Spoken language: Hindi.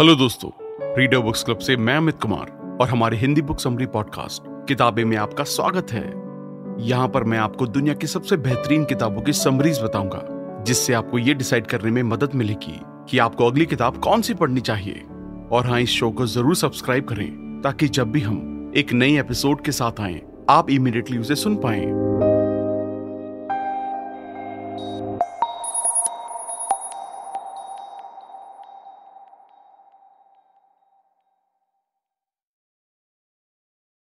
हेलो दोस्तों रीडर बुक्स क्लब से मैं अमित कुमार और हमारे हिंदी बुक समरी पॉडकास्ट किताबें में आपका स्वागत है यहाँ पर मैं आपको दुनिया की सबसे बेहतरीन किताबों की समरीज बताऊँगा, जिससे आपको ये डिसाइड करने में मदद मिलेगी कि आपको अगली किताब कौन सी पढ़नी चाहिए और हाँ इस शो को ज़रूर सब्सक्राइब करें, ताकि जब भी हम एक नई एपिसोड के साथ आए, आप इमीडिएटली उसे सुन पाएँ।